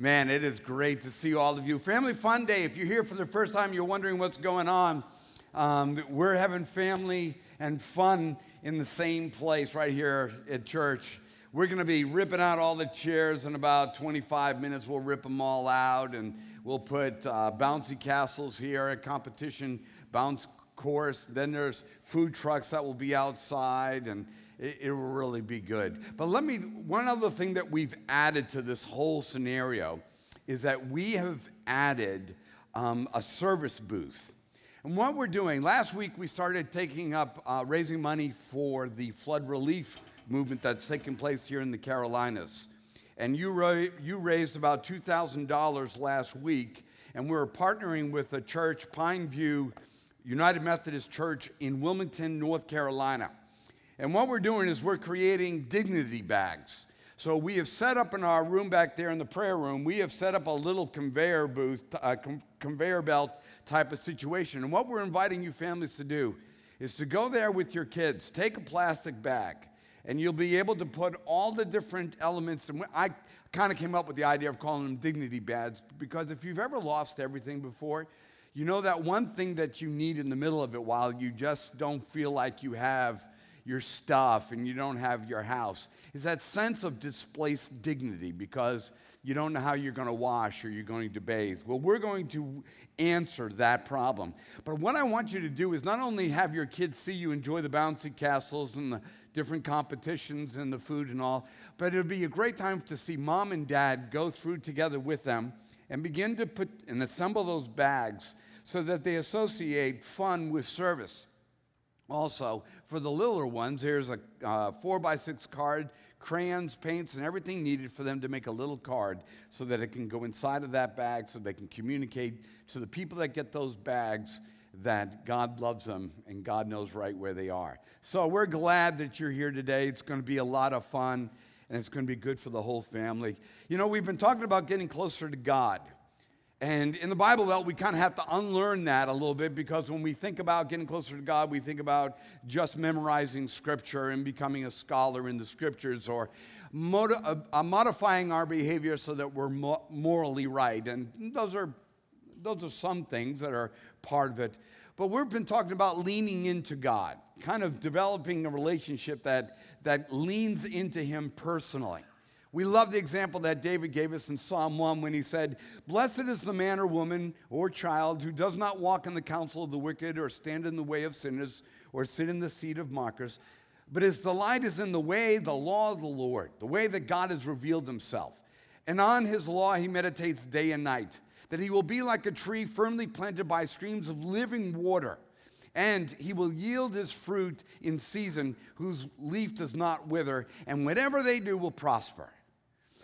Man, it is great to see all of you. Family Fun Day. If you're here for the first time, you're wondering what's going on. Um, we're having family and fun in the same place right here at church. We're going to be ripping out all the chairs in about 25 minutes. We'll rip them all out and we'll put uh, bouncy castles here, a competition bounce course. Then there's food trucks that will be outside and it, it, will really be good. But let me, one other thing that we've added to this whole scenario is that we have added um, a service booth. And what we're doing, last week we started taking up uh, raising money for the flood relief movement that's taking place here in the Carolinas. And you, ra- you raised about $2,000 last week, and we're partnering with a church, Pineview United Methodist Church in Wilmington, North Carolina. And what we're doing is we're creating dignity bags. So we have set up in our room back there in the prayer room, we have set up a little conveyor booth, a uh, conveyor belt type of situation. And what we're inviting you families to do is to go there with your kids, take a plastic bag, and you'll be able to put all the different elements. And I kind of came up with the idea of calling them dignity bags because if you've ever lost everything before, you know that one thing that you need in the middle of it while you just don't feel like you have your stuff and you don't have your house is that sense of displaced dignity because you don't know how you're going to wash or you're going to bathe. Well, we're going to answer that problem. But what I want you to do is not only have your kids see you enjoy the bouncy castles and the different competitions and the food and all, but it'll be a great time to see mom and dad go through together with them and begin to put and assemble those bags so that they associate fun with service. Also, for the littler ones, here's a uh, four by six card, crayons, paints, and everything needed for them to make a little card so that it can go inside of that bag so they can communicate to the people that get those bags that God loves them and God knows right where they are. So we're glad that you're here today. It's going to be a lot of fun and it's going to be good for the whole family. You know, we've been talking about getting closer to God. And in the Bible Belt, we kind of have to unlearn that a little bit because when we think about getting closer to God, we think about just memorizing scripture and becoming a scholar in the scriptures or mod- uh, uh, modifying our behavior so that we're mo- morally right. And those are, those are some things that are part of it. But we've been talking about leaning into God, kind of developing a relationship that, that leans into Him personally. We love the example that David gave us in Psalm 1 when he said, Blessed is the man or woman or child who does not walk in the counsel of the wicked or stand in the way of sinners or sit in the seat of mockers, but his delight is in the way, the law of the Lord, the way that God has revealed himself. And on his law he meditates day and night, that he will be like a tree firmly planted by streams of living water. And he will yield his fruit in season, whose leaf does not wither, and whatever they do will prosper.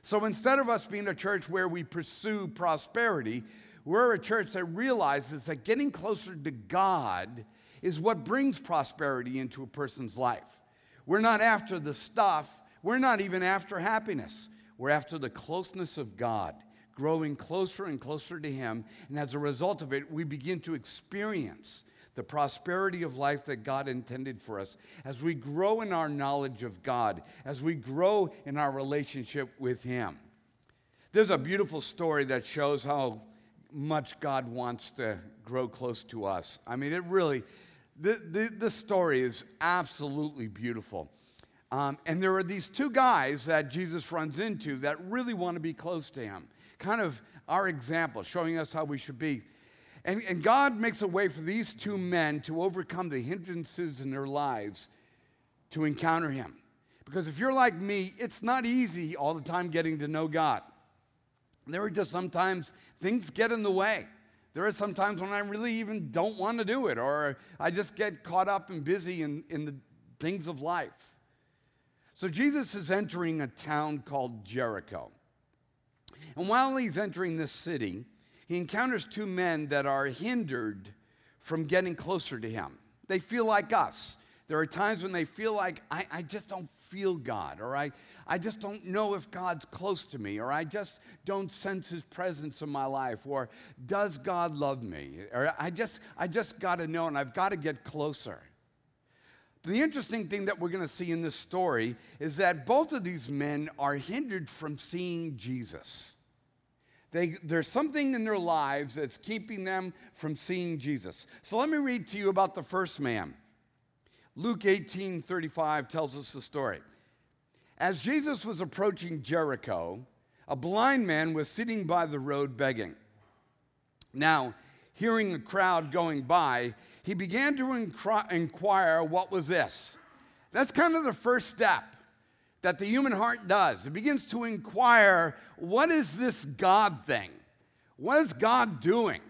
So instead of us being a church where we pursue prosperity, we're a church that realizes that getting closer to God is what brings prosperity into a person's life. We're not after the stuff, we're not even after happiness. We're after the closeness of God, growing closer and closer to Him. And as a result of it, we begin to experience the prosperity of life that God intended for us, as we grow in our knowledge of God, as we grow in our relationship with Him. There's a beautiful story that shows how much God wants to grow close to us. I mean, it really, the, the, the story is absolutely beautiful. Um, and there are these two guys that Jesus runs into that really want to be close to him, kind of our example, showing us how we should be. And, and God makes a way for these two men to overcome the hindrances in their lives to encounter Him. Because if you're like me, it's not easy all the time getting to know God. There are just sometimes things get in the way. There are sometimes when I really even don't want to do it, or I just get caught up and busy in, in the things of life. So Jesus is entering a town called Jericho. And while he's entering this city, he encounters two men that are hindered from getting closer to him. They feel like us. There are times when they feel like, I, I just don't feel God, or I, I just don't know if God's close to me, or I just don't sense his presence in my life, or does God love me? Or I just, I just got to know and I've got to get closer. The interesting thing that we're going to see in this story is that both of these men are hindered from seeing Jesus. They, there's something in their lives that's keeping them from seeing Jesus. So let me read to you about the first man. Luke 18 35 tells us the story. As Jesus was approaching Jericho, a blind man was sitting by the road begging. Now, hearing a crowd going by, he began to inquire what was this. That's kind of the first step that the human heart does. It begins to inquire what is this God thing? What is God doing?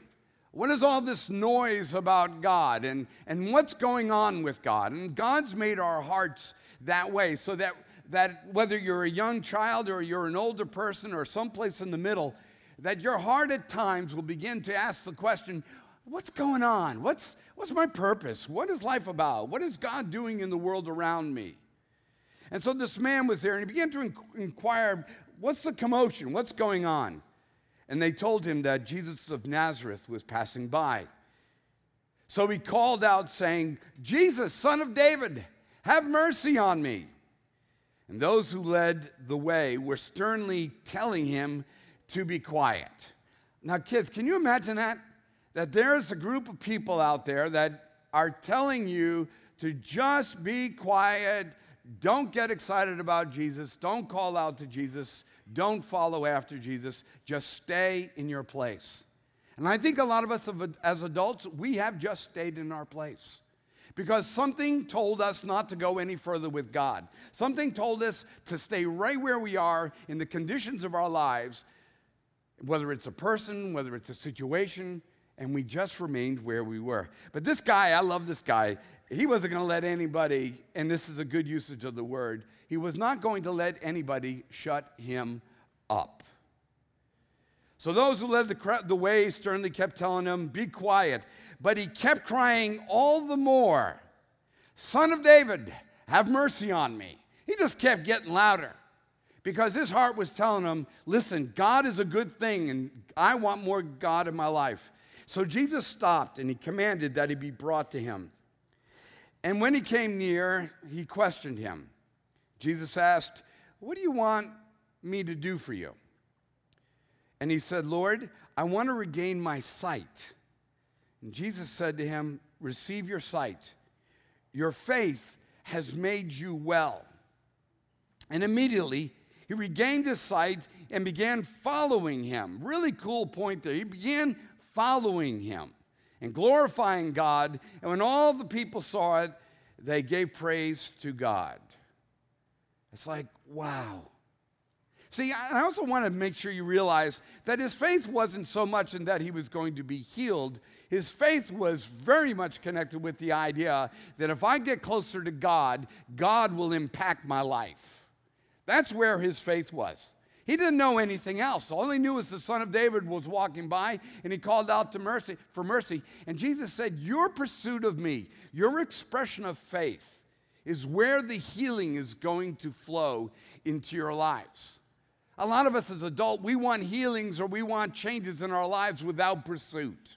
What is all this noise about God and, and what's going on with God? And God's made our hearts that way so that, that whether you're a young child or you're an older person or someplace in the middle, that your heart at times will begin to ask the question, what's going on? What's, what's my purpose? What is life about? What is God doing in the world around me? And so this man was there and he began to inquire, What's the commotion? What's going on? And they told him that Jesus of Nazareth was passing by. So he called out, saying, Jesus, son of David, have mercy on me. And those who led the way were sternly telling him to be quiet. Now, kids, can you imagine that? That there's a group of people out there that are telling you to just be quiet, don't get excited about Jesus. Don't call out to Jesus. Don't follow after Jesus. Just stay in your place. And I think a lot of us as adults, we have just stayed in our place because something told us not to go any further with God. Something told us to stay right where we are in the conditions of our lives, whether it's a person, whether it's a situation, and we just remained where we were. But this guy, I love this guy he wasn't going to let anybody, and this is a good usage of the word, he was not going to let anybody shut him up. So those who led the, the way sternly kept telling him, Be quiet. But he kept crying all the more, Son of David, have mercy on me. He just kept getting louder because his heart was telling him, Listen, God is a good thing, and I want more God in my life. So Jesus stopped and he commanded that he be brought to him. And when he came near, he questioned him. Jesus asked, What do you want me to do for you? And he said, Lord, I want to regain my sight. And Jesus said to him, Receive your sight. Your faith has made you well. And immediately he regained his sight and began following him. Really cool point there. He began following him and glorifying God. And when all the people saw it, they gave praise to God. It's like, wow. See, I also want to make sure you realize that his faith wasn't so much in that he was going to be healed. His faith was very much connected with the idea that if I get closer to God, God will impact my life. That's where his faith was. He didn't know anything else. All he knew was the son of David was walking by and he called out to mercy for mercy. And Jesus said, Your pursuit of me, your expression of faith is where the healing is going to flow into your lives. A lot of us as adults, we want healings or we want changes in our lives without pursuit.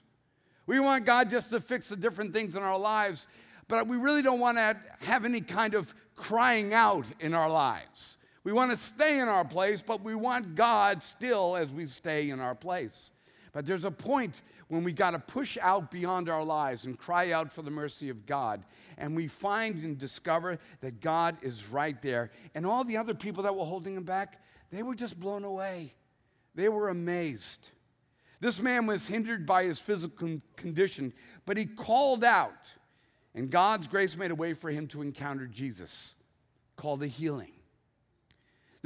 We want God just to fix the different things in our lives, but we really don't want to have any kind of crying out in our lives. We want to stay in our place, but we want God still as we stay in our place. But there's a point when we got to push out beyond our lives and cry out for the mercy of God. And we find and discover that God is right there. And all the other people that were holding him back, they were just blown away. They were amazed. This man was hindered by his physical condition, but he called out. And God's grace made a way for him to encounter Jesus, called a healing.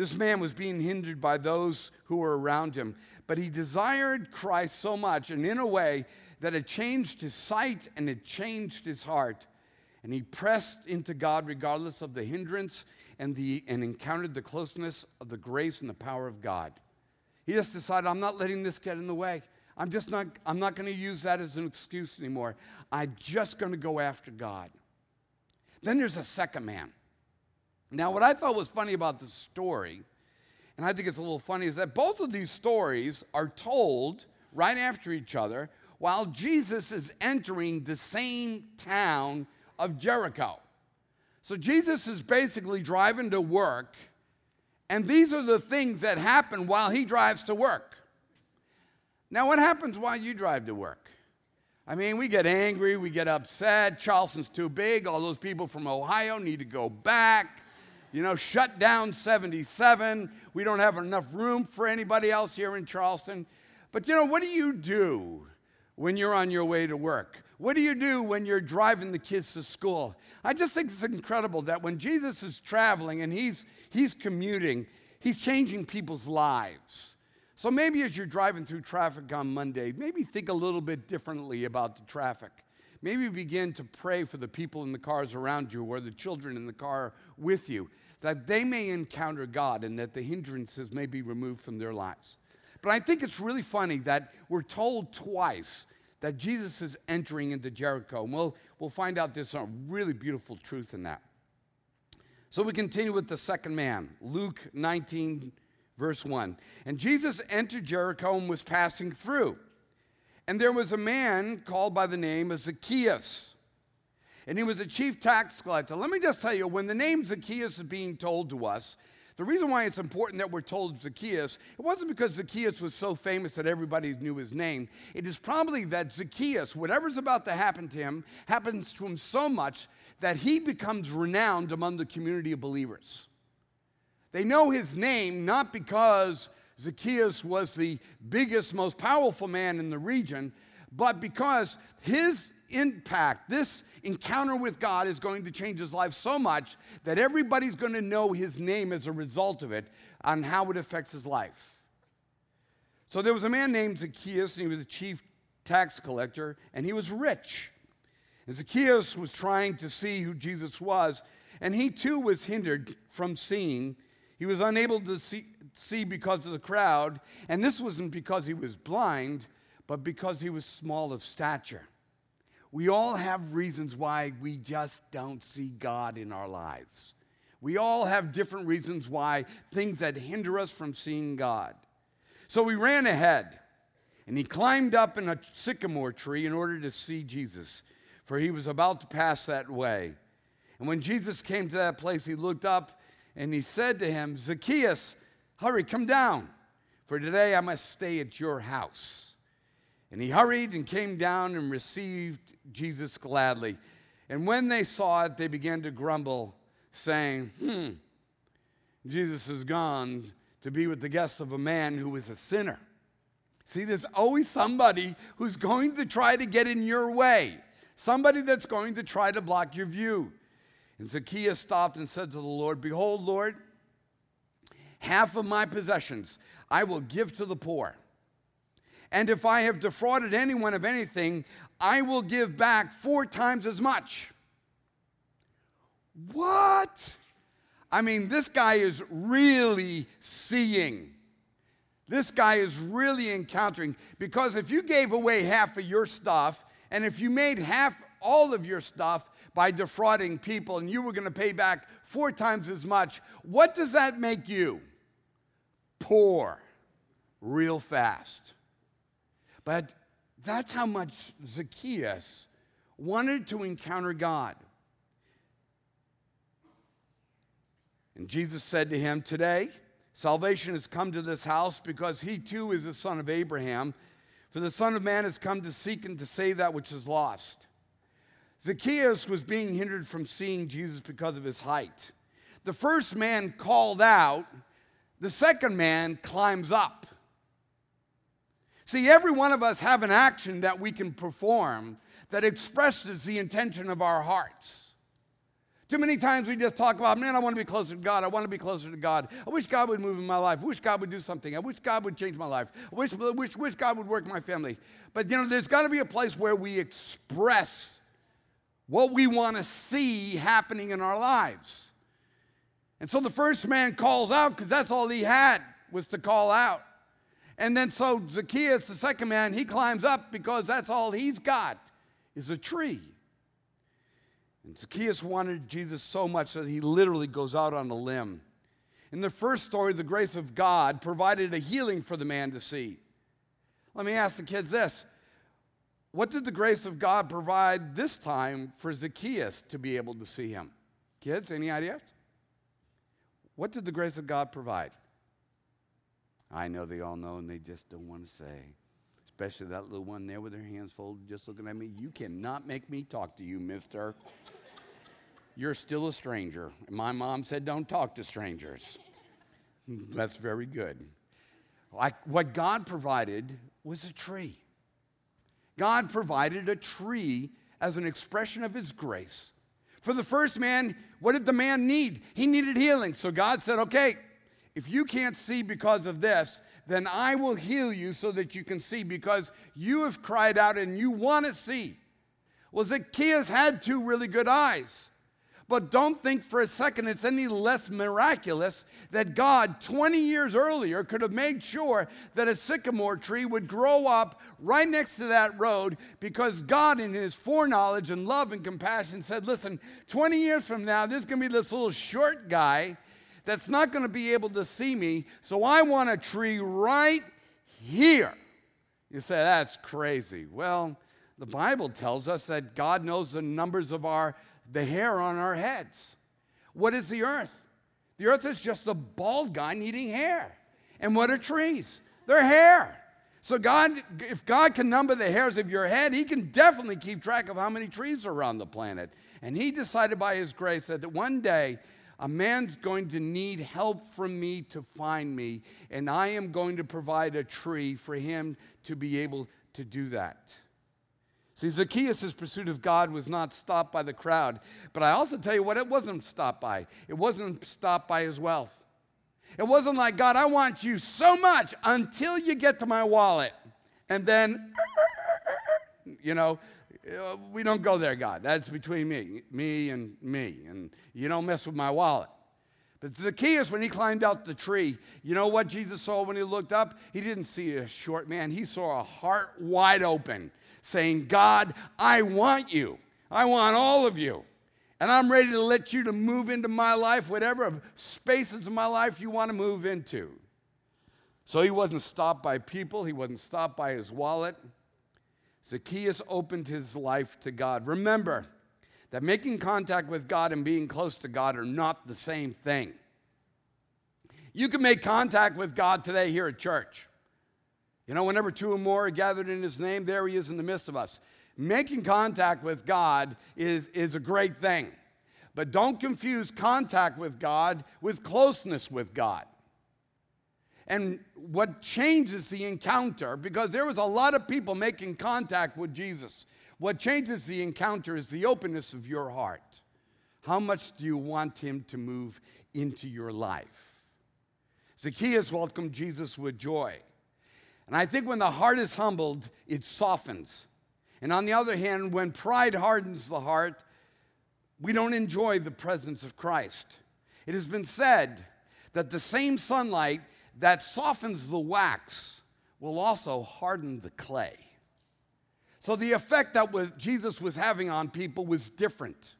This man was being hindered by those who were around him, but he desired Christ so much and in a way that it changed his sight and it changed his heart. And he pressed into God regardless of the hindrance and, the, and encountered the closeness of the grace and the power of God. He just decided, I'm not letting this get in the way. I'm just not, I'm not going to use that as an excuse anymore. I'm just going to go after God. Then there's a second man. Now, what I thought was funny about the story, and I think it's a little funny, is that both of these stories are told right after each other while Jesus is entering the same town of Jericho. So Jesus is basically driving to work, and these are the things that happen while he drives to work. Now, what happens while you drive to work? I mean, we get angry, we get upset. Charleston's too big. All those people from Ohio need to go back. You know, shut down 77. We don't have enough room for anybody else here in Charleston. But you know, what do you do when you're on your way to work? What do you do when you're driving the kids to school? I just think it's incredible that when Jesus is traveling and he's, he's commuting, he's changing people's lives. So maybe as you're driving through traffic on Monday, maybe think a little bit differently about the traffic. Maybe begin to pray for the people in the cars around you or the children in the car with you, that they may encounter God and that the hindrances may be removed from their lives. But I think it's really funny that we're told twice that Jesus is entering into Jericho. And we'll, we'll find out there's a really beautiful truth in that. So we continue with the second man, Luke 19, verse 1. And Jesus entered Jericho and was passing through. And there was a man called by the name of Zacchaeus. And he was a chief tax collector. Let me just tell you, when the name Zacchaeus is being told to us, the reason why it's important that we're told Zacchaeus, it wasn't because Zacchaeus was so famous that everybody knew his name. It is probably that Zacchaeus, whatever's about to happen to him, happens to him so much that he becomes renowned among the community of believers. They know his name not because Zacchaeus was the biggest, most powerful man in the region, but because his impact, this encounter with God is going to change his life so much that everybody's going to know his name as a result of it on how it affects his life. So there was a man named Zacchaeus, and he was a chief tax collector, and he was rich. And Zacchaeus was trying to see who Jesus was, and he too was hindered from seeing. He was unable to see, see because of the crowd, and this wasn't because he was blind, but because he was small of stature. We all have reasons why we just don't see God in our lives. We all have different reasons why things that hinder us from seeing God. So we ran ahead and he climbed up in a sycamore tree in order to see Jesus, for he was about to pass that way. And when Jesus came to that place, he looked up and he said to him, Zacchaeus, hurry, come down, for today I must stay at your house. And he hurried and came down and received Jesus gladly. And when they saw it, they began to grumble, saying, Hmm, Jesus is gone to be with the guests of a man who is a sinner. See, there's always somebody who's going to try to get in your way, somebody that's going to try to block your view. And Zacchaeus stopped and said to the Lord, Behold, Lord, half of my possessions I will give to the poor. And if I have defrauded anyone of anything, I will give back four times as much. What? I mean, this guy is really seeing. This guy is really encountering. Because if you gave away half of your stuff, and if you made half all of your stuff by defrauding people, and you were going to pay back four times as much, what does that make you? Poor, real fast. But that's how much Zacchaeus wanted to encounter God. And Jesus said to him, Today, salvation has come to this house because he too is the son of Abraham. For the Son of Man has come to seek and to save that which is lost. Zacchaeus was being hindered from seeing Jesus because of his height. The first man called out, the second man climbs up. See, every one of us have an action that we can perform that expresses the intention of our hearts. Too many times we just talk about, man, I want to be closer to God. I want to be closer to God. I wish God would move in my life. I wish God would do something. I wish God would change my life. I wish, wish, wish God would work my family. But, you know, there's got to be a place where we express what we want to see happening in our lives. And so the first man calls out because that's all he had was to call out. And then so Zacchaeus, the second man, he climbs up because that's all he's got is a tree. And Zacchaeus wanted Jesus so much that he literally goes out on a limb. In the first story, the grace of God provided a healing for the man to see. Let me ask the kids this What did the grace of God provide this time for Zacchaeus to be able to see him? Kids, any ideas? What did the grace of God provide? I know they all know and they just don't want to say. Especially that little one there with her hands folded, just looking at me. You cannot make me talk to you, mister. You're still a stranger. My mom said, don't talk to strangers. That's very good. Like what God provided was a tree. God provided a tree as an expression of his grace. For the first man, what did the man need? He needed healing. So God said, okay, if you can't see because of this, then I will heal you so that you can see because you have cried out and you want to see. Well, Zacchaeus had two really good eyes. But don't think for a second it's any less miraculous that God, 20 years earlier, could have made sure that a sycamore tree would grow up right next to that road because God, in his foreknowledge and love and compassion, said, Listen, 20 years from now, there's going to be this little short guy that's not going to be able to see me, so I want a tree right here. You say, That's crazy. Well, the Bible tells us that God knows the numbers of our the hair on our heads. What is the earth? The earth is just a bald guy needing hair. And what are trees? They're hair. So God, if God can number the hairs of your head, he can definitely keep track of how many trees are on the planet. And he decided by his grace that one day a man's going to need help from me to find me, and I am going to provide a tree for him to be able to do that. See, Zacchaeus' pursuit of God was not stopped by the crowd. But I also tell you what, it wasn't stopped by. It wasn't stopped by his wealth. It wasn't like, God, I want you so much until you get to my wallet. And then, you know, Uh, we don't go there, God. That's between me, me and me. And you don't mess with my wallet. But Zacchaeus, when he climbed out the tree, you know what Jesus saw when he looked up? He didn't see a short man, he saw a heart wide open saying, God, I want you. I want all of you. And I'm ready to let you to move into my life, whatever spaces of my life you want to move into. So he wasn't stopped by people, he wasn't stopped by his wallet. Zacchaeus opened his life to God. Remember that making contact with God and being close to God are not the same thing. You can make contact with God today here at church. You know, whenever two or more are gathered in his name, there he is in the midst of us. Making contact with God is, is a great thing. But don't confuse contact with God with closeness with God. And what changes the encounter, because there was a lot of people making contact with Jesus, what changes the encounter is the openness of your heart. How much do you want him to move into your life? Zacchaeus welcomed Jesus with joy. And I think when the heart is humbled, it softens. And on the other hand, when pride hardens the heart, we don't enjoy the presence of Christ. It has been said that the same sunlight that softens the wax will also harden the clay. So the effect that was, Jesus was having on people was different.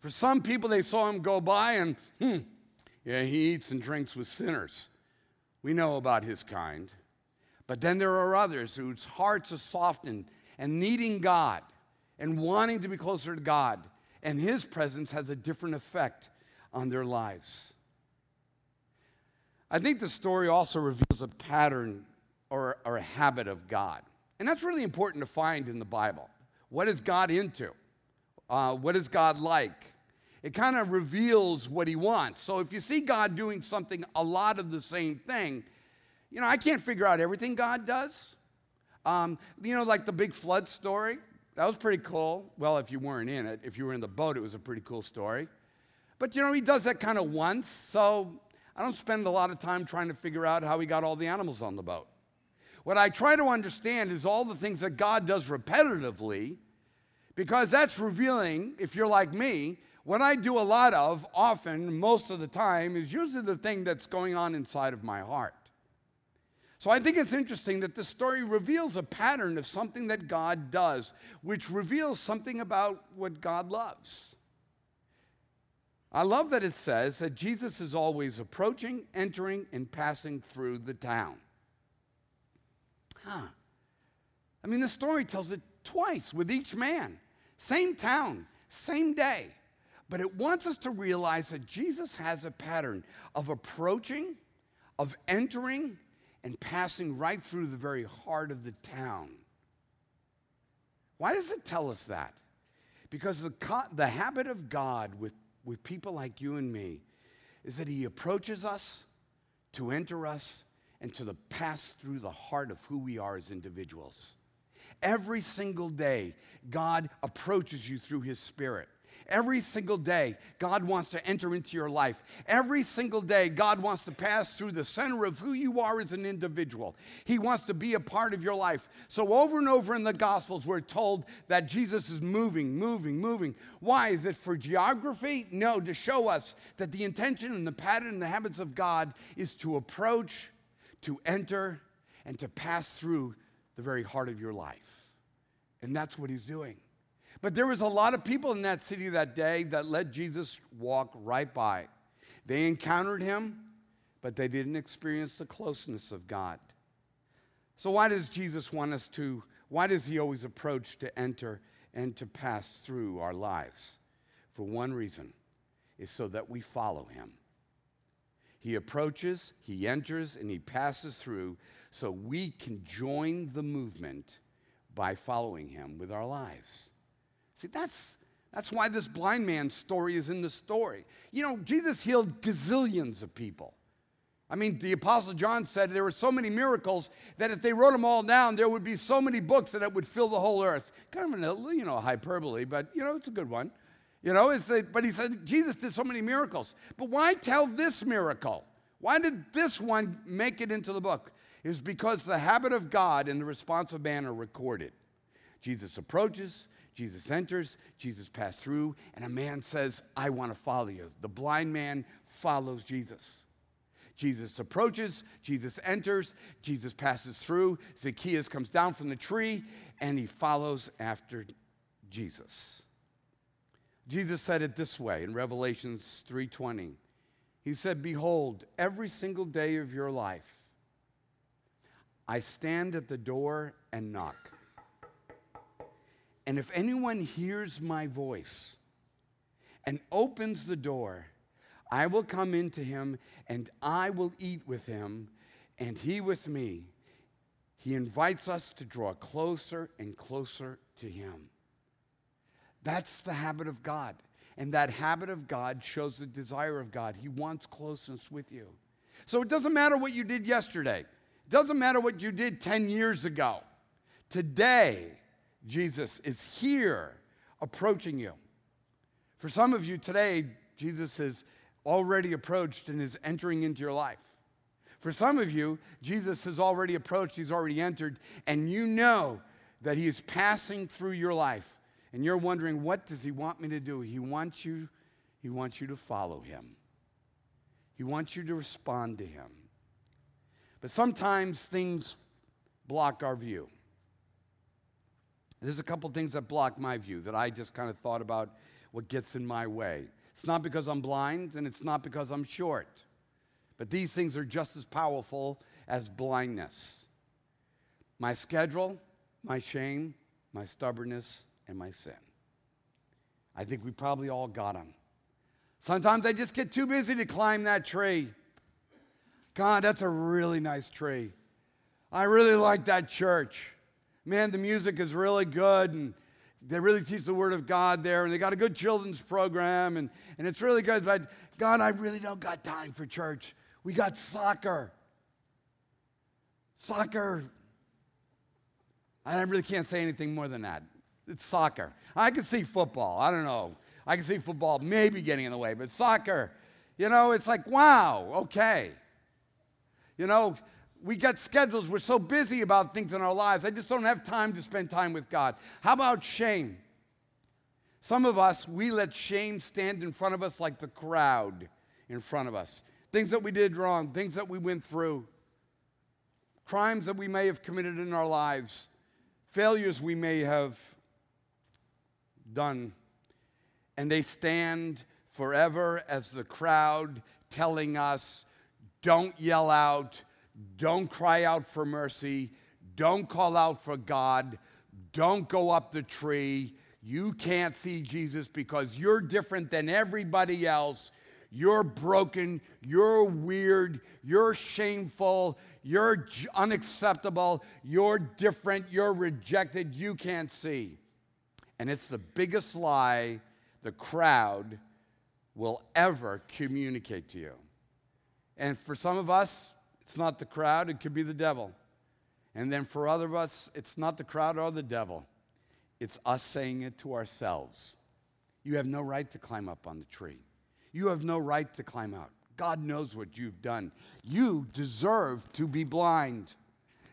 For some people, they saw him go by and, hmm, yeah, he eats and drinks with sinners. We know about his kind. But then there are others whose hearts are softened and needing God and wanting to be closer to God. And His presence has a different effect on their lives. I think the story also reveals a pattern or, or a habit of God. And that's really important to find in the Bible. What is God into? Uh, what is God like? It kind of reveals what he wants. So if you see God doing something, a lot of the same thing, you know, I can't figure out everything God does. Um, you know, like the big flood story. That was pretty cool. Well, if you weren't in it, if you were in the boat, it was a pretty cool story. But you know, he does that kind of once, so I don't spend a lot of time trying to figure out how he got all the animals on the boat. What I try to understand is all the things that God does repetitively, because that's revealing, if you're like me, what I do a lot of, often, most of the time, is usually the thing that's going on inside of my heart. So I think it's interesting that the story reveals a pattern of something that God does, which reveals something about what God loves. I love that it says that Jesus is always approaching, entering, and passing through the town. Huh. I mean, the story tells it twice with each man. Same town, same day. But it wants us to realize that Jesus has a pattern of approaching, of entering, and passing right through the very heart of the town. Why does it tell us that? Because the, the habit of God with, with people like you and me is that He approaches us to enter us and to the pass through the heart of who we are as individuals. Every single day, God approaches you through His Spirit. Every single day, God wants to enter into your life. Every single day, God wants to pass through the center of who you are as an individual. He wants to be a part of your life. So, over and over in the Gospels, we're told that Jesus is moving, moving, moving. Why? Is it for geography? No, to show us that the intention and the pattern and the habits of God is to approach, to enter, and to pass through the very heart of your life. And that's what He's doing. But there was a lot of people in that city that day that let Jesus walk right by. They encountered him, but they didn't experience the closeness of God. So why does Jesus want us to why does he always approach to enter and to pass through our lives? For one reason, is so that we follow him. He approaches, he enters, and he passes through so we can join the movement by following him with our lives. See, that's, that's why this blind man's story is in the story. You know, Jesus healed gazillions of people. I mean, the Apostle John said there were so many miracles that if they wrote them all down, there would be so many books that it would fill the whole earth. Kind of a uh, you know hyperbole, but you know it's a good one. You know, it's a, but he said Jesus did so many miracles. But why tell this miracle? Why did this one make it into the book? Was because the habit of God and the response of man are recorded. Jesus approaches, Jesus enters, Jesus passed through, and a man says, I want to follow you. The blind man follows Jesus. Jesus approaches, Jesus enters, Jesus passes through, Zacchaeus comes down from the tree, and he follows after Jesus. Jesus said it this way in Revelations 3:20. He said, "Behold, every single day of your life I stand at the door and knock. And if anyone hears my voice and opens the door, I will come into him and I will eat with him and he with me. He invites us to draw closer and closer to him. That's the habit of God. And that habit of God shows the desire of God. He wants closeness with you. So it doesn't matter what you did yesterday, it doesn't matter what you did 10 years ago. Today, Jesus is here approaching you. For some of you today, Jesus has already approached and is entering into your life. For some of you, Jesus has already approached, he's already entered, and you know that he is passing through your life. And you're wondering, what does he want me to do? He wants you, he wants you to follow him. He wants you to respond to him. But sometimes things block our view. There's a couple things that block my view that I just kind of thought about what gets in my way. It's not because I'm blind and it's not because I'm short, but these things are just as powerful as blindness. My schedule, my shame, my stubbornness, and my sin. I think we probably all got them. Sometimes I just get too busy to climb that tree. God, that's a really nice tree. I really like that church man, the music is really good and they really teach the Word of God there, and they got a good children's program, and, and it's really good. But God, I really don't got time for church. We got soccer. Soccer. I really can't say anything more than that. It's soccer. I can see football. I don't know. I can see football maybe getting in the way, but soccer, you know, it's like, wow, okay. You know, we got schedules. We're so busy about things in our lives. I just don't have time to spend time with God. How about shame? Some of us, we let shame stand in front of us like the crowd in front of us. Things that we did wrong, things that we went through, crimes that we may have committed in our lives, failures we may have done. And they stand forever as the crowd telling us, don't yell out, don't cry out for mercy. Don't call out for God. Don't go up the tree. You can't see Jesus because you're different than everybody else. You're broken. You're weird. You're shameful. You're unacceptable. You're different. You're rejected. You can't see. And it's the biggest lie the crowd will ever communicate to you. And for some of us, it's not the crowd, it could be the devil. And then for other of us, it's not the crowd or the devil, it's us saying it to ourselves. You have no right to climb up on the tree. You have no right to climb out. God knows what you've done. You deserve to be blind.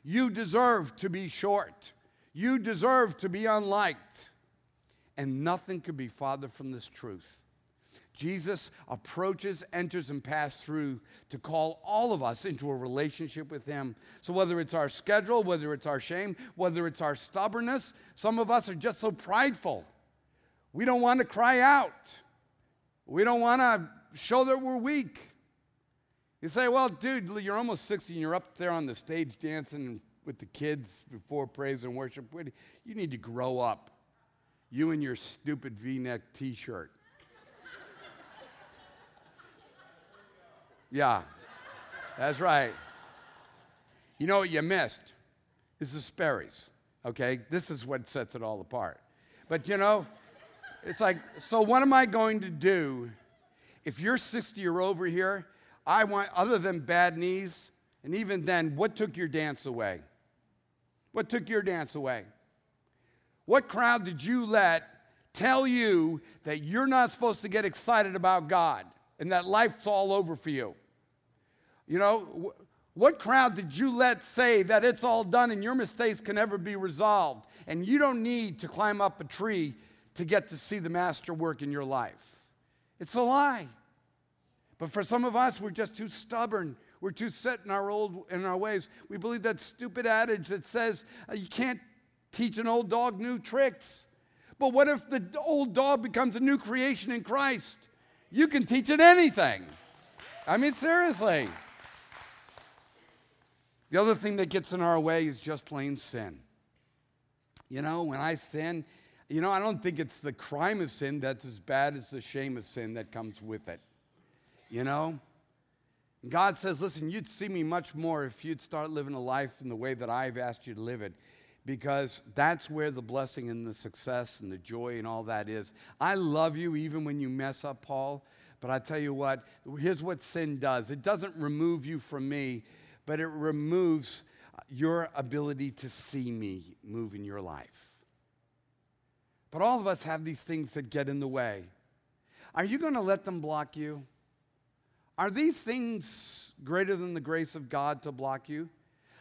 You deserve to be short. You deserve to be unliked. And nothing could be farther from this truth. Jesus approaches, enters, and passes through to call all of us into a relationship with Him. So, whether it's our schedule, whether it's our shame, whether it's our stubbornness, some of us are just so prideful. We don't want to cry out, we don't want to show that we're weak. You say, well, dude, you're almost 60 and you're up there on the stage dancing with the kids before praise and worship. You need to grow up. You and your stupid v neck t shirt. Yeah, that's right. You know what you missed? This is Sperry's, okay? This is what sets it all apart. But you know, it's like, so what am I going to do if you're 60 or over here? I want, other than bad knees, and even then, what took your dance away? What took your dance away? What crowd did you let tell you that you're not supposed to get excited about God and that life's all over for you? You know, what crowd did you let say that it's all done and your mistakes can never be resolved and you don't need to climb up a tree to get to see the master work in your life? It's a lie. But for some of us, we're just too stubborn. We're too set in our old in our ways. We believe that stupid adage that says uh, you can't teach an old dog new tricks. But what if the old dog becomes a new creation in Christ? You can teach it anything. I mean, seriously. The other thing that gets in our way is just plain sin. You know, when I sin, you know, I don't think it's the crime of sin that's as bad as the shame of sin that comes with it. You know? God says, listen, you'd see me much more if you'd start living a life in the way that I've asked you to live it, because that's where the blessing and the success and the joy and all that is. I love you even when you mess up, Paul, but I tell you what, here's what sin does it doesn't remove you from me, but it removes your ability to see me move in your life. But all of us have these things that get in the way. Are you going to let them block you? Are these things greater than the grace of God to block you?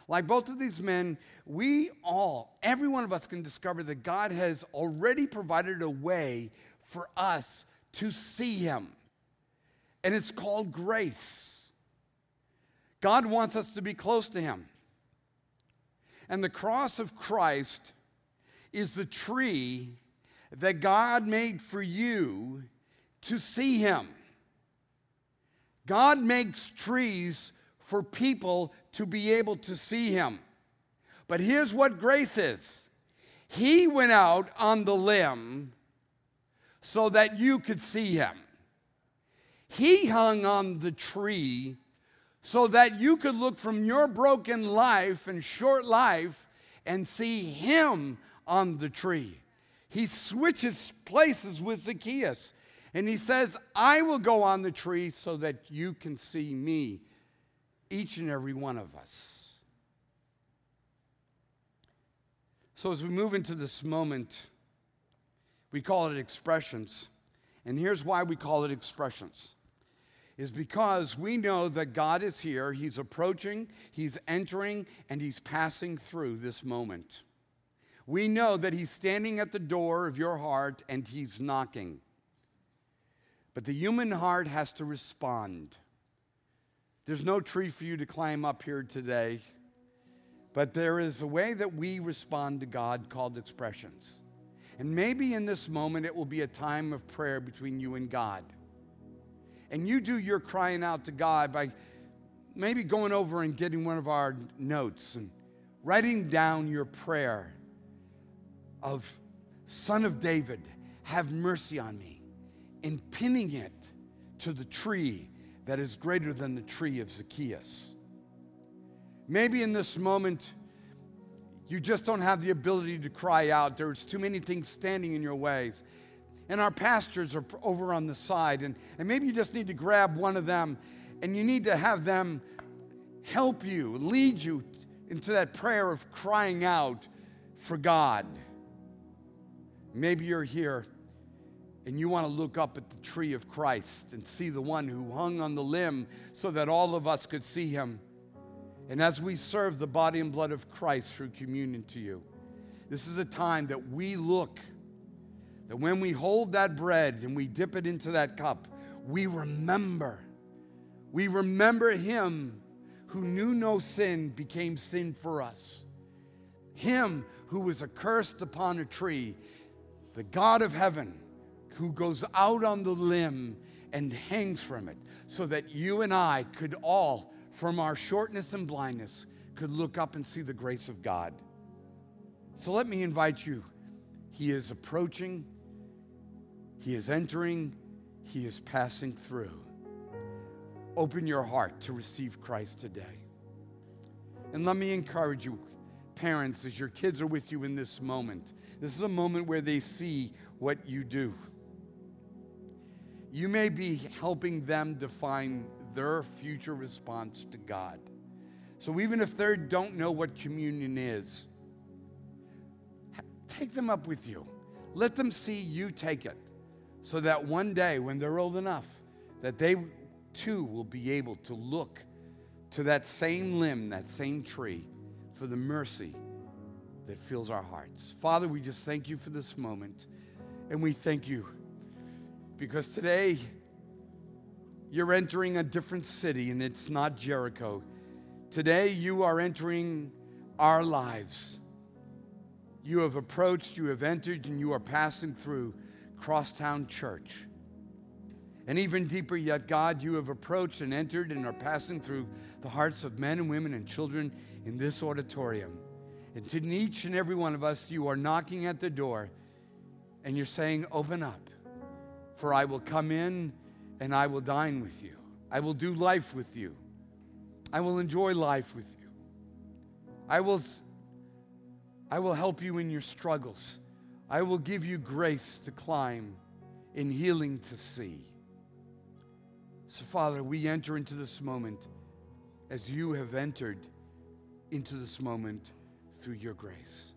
Like both of these men, we all, every one of us can discover that God has already provided a way for us to see Him. And it's called grace. God wants us to be close to Him. And the cross of Christ is the tree that God made for you to see Him. God makes trees for people to be able to see Him. But here's what grace is He went out on the limb so that you could see Him. He hung on the tree so that you could look from your broken life and short life and see him on the tree. He switches places with Zacchaeus and he says, I will go on the tree so that you can see me, each and every one of us. So, as we move into this moment, we call it expressions. And here's why we call it expressions is because we know that God is here, He's approaching, He's entering, and He's passing through this moment. We know that He's standing at the door of your heart and He's knocking. But the human heart has to respond. There's no tree for you to climb up here today, but there is a way that we respond to God called expressions. And maybe in this moment it will be a time of prayer between you and God and you do your crying out to God by maybe going over and getting one of our notes and writing down your prayer of, Son of David, have mercy on me, and pinning it to the tree that is greater than the tree of Zacchaeus. Maybe in this moment, You just don't have the ability to cry out. There's too many things standing in your ways. And our pastors are over on the side, and, and maybe you just need to grab one of them and you need to have them help you, lead you into that prayer of crying out for God. Maybe you're here and you want to look up at the tree of Christ and see the one who hung on the limb so that all of us could see him. And as we serve the body and blood of Christ through communion to you, this is a time that we look, that when we hold that bread and we dip it into that cup, we remember. We remember him who knew no sin became sin for us. Him who was accursed upon a tree, the God of heaven who goes out on the limb and hangs from it, so that you and I could all, from our shortness and blindness, could look up and see the grace of God. So let me invite you. He is approaching, He is entering, He is passing through. Open your heart to receive Christ today. And let me encourage you, parents, as your kids are with you in this moment. This is a moment where they see what you do. You may be helping them define their future response to God. So even if they don't know what communion is, take them up with you. Let them see you take it so that one day when they're old enough that they too will be able to look to that same limb, that same tree for the mercy that fills our hearts. Father, we just thank you for this moment and we thank you because today you're entering a different city and it's not Jericho. Today you are entering our lives. You have approached, you have entered, and you are passing through Crosstown Church. And even deeper yet, God, you have approached and entered and are passing through the hearts of men and women and children in this auditorium. And to each and every one of us, you are knocking at the door and you're saying, Open up. For I will come in and I will dine with you. I will do life with you. I will enjoy life with you. I will, I will help you in your struggles. I will give you grace to climb, in healing to see. So, Father, we enter into this moment as you have entered into this moment through your grace.